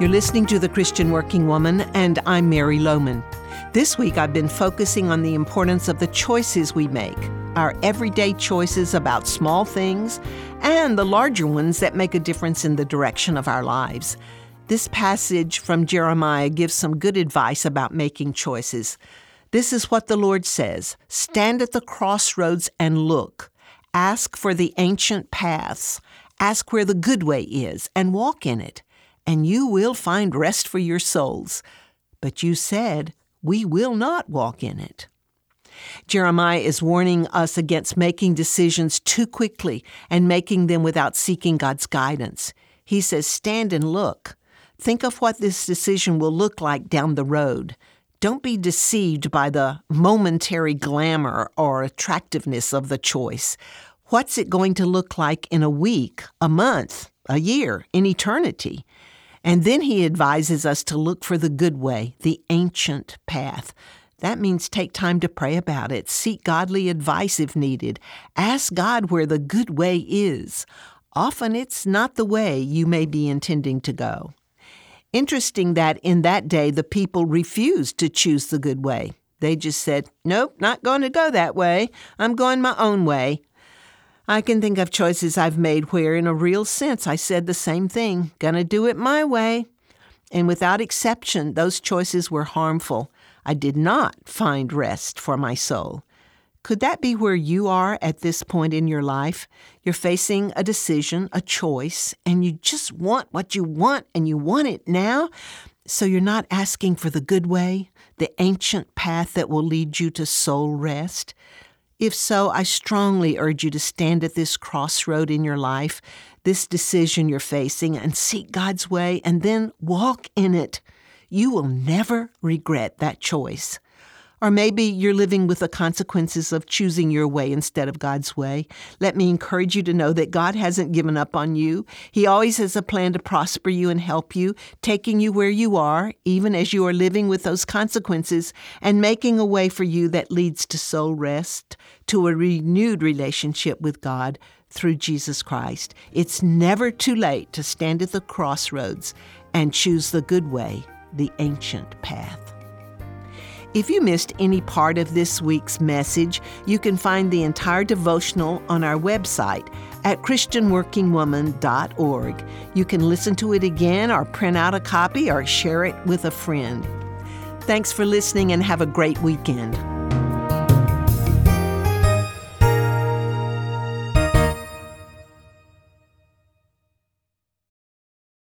You're listening to The Christian Working Woman, and I'm Mary Lowman. This week, I've been focusing on the importance of the choices we make, our everyday choices about small things, and the larger ones that make a difference in the direction of our lives. This passage from Jeremiah gives some good advice about making choices. This is what the Lord says Stand at the crossroads and look. Ask for the ancient paths. Ask where the good way is and walk in it, and you will find rest for your souls. But you said, we will not walk in it. Jeremiah is warning us against making decisions too quickly and making them without seeking God's guidance. He says, Stand and look. Think of what this decision will look like down the road. Don't be deceived by the momentary glamour or attractiveness of the choice. What's it going to look like in a week, a month, a year, in eternity? And then he advises us to look for the good way, the ancient path. That means take time to pray about it, seek godly advice if needed, ask God where the good way is. Often it's not the way you may be intending to go. Interesting that in that day the people refused to choose the good way. They just said, Nope, not going to go that way. I'm going my own way. I can think of choices I've made where, in a real sense, I said the same thing gonna do it my way. And without exception, those choices were harmful. I did not find rest for my soul. Could that be where you are at this point in your life? You're facing a decision, a choice, and you just want what you want and you want it now. So you're not asking for the good way, the ancient path that will lead you to soul rest. If so, I strongly urge you to stand at this crossroad in your life, this decision you're facing, and seek God's way and then walk in it. You will never regret that choice. Or maybe you're living with the consequences of choosing your way instead of God's way. Let me encourage you to know that God hasn't given up on you. He always has a plan to prosper you and help you, taking you where you are, even as you are living with those consequences, and making a way for you that leads to soul rest, to a renewed relationship with God through Jesus Christ. It's never too late to stand at the crossroads and choose the good way, the ancient path. If you missed any part of this week's message, you can find the entire devotional on our website at ChristianWorkingWoman.org. You can listen to it again or print out a copy or share it with a friend. Thanks for listening and have a great weekend.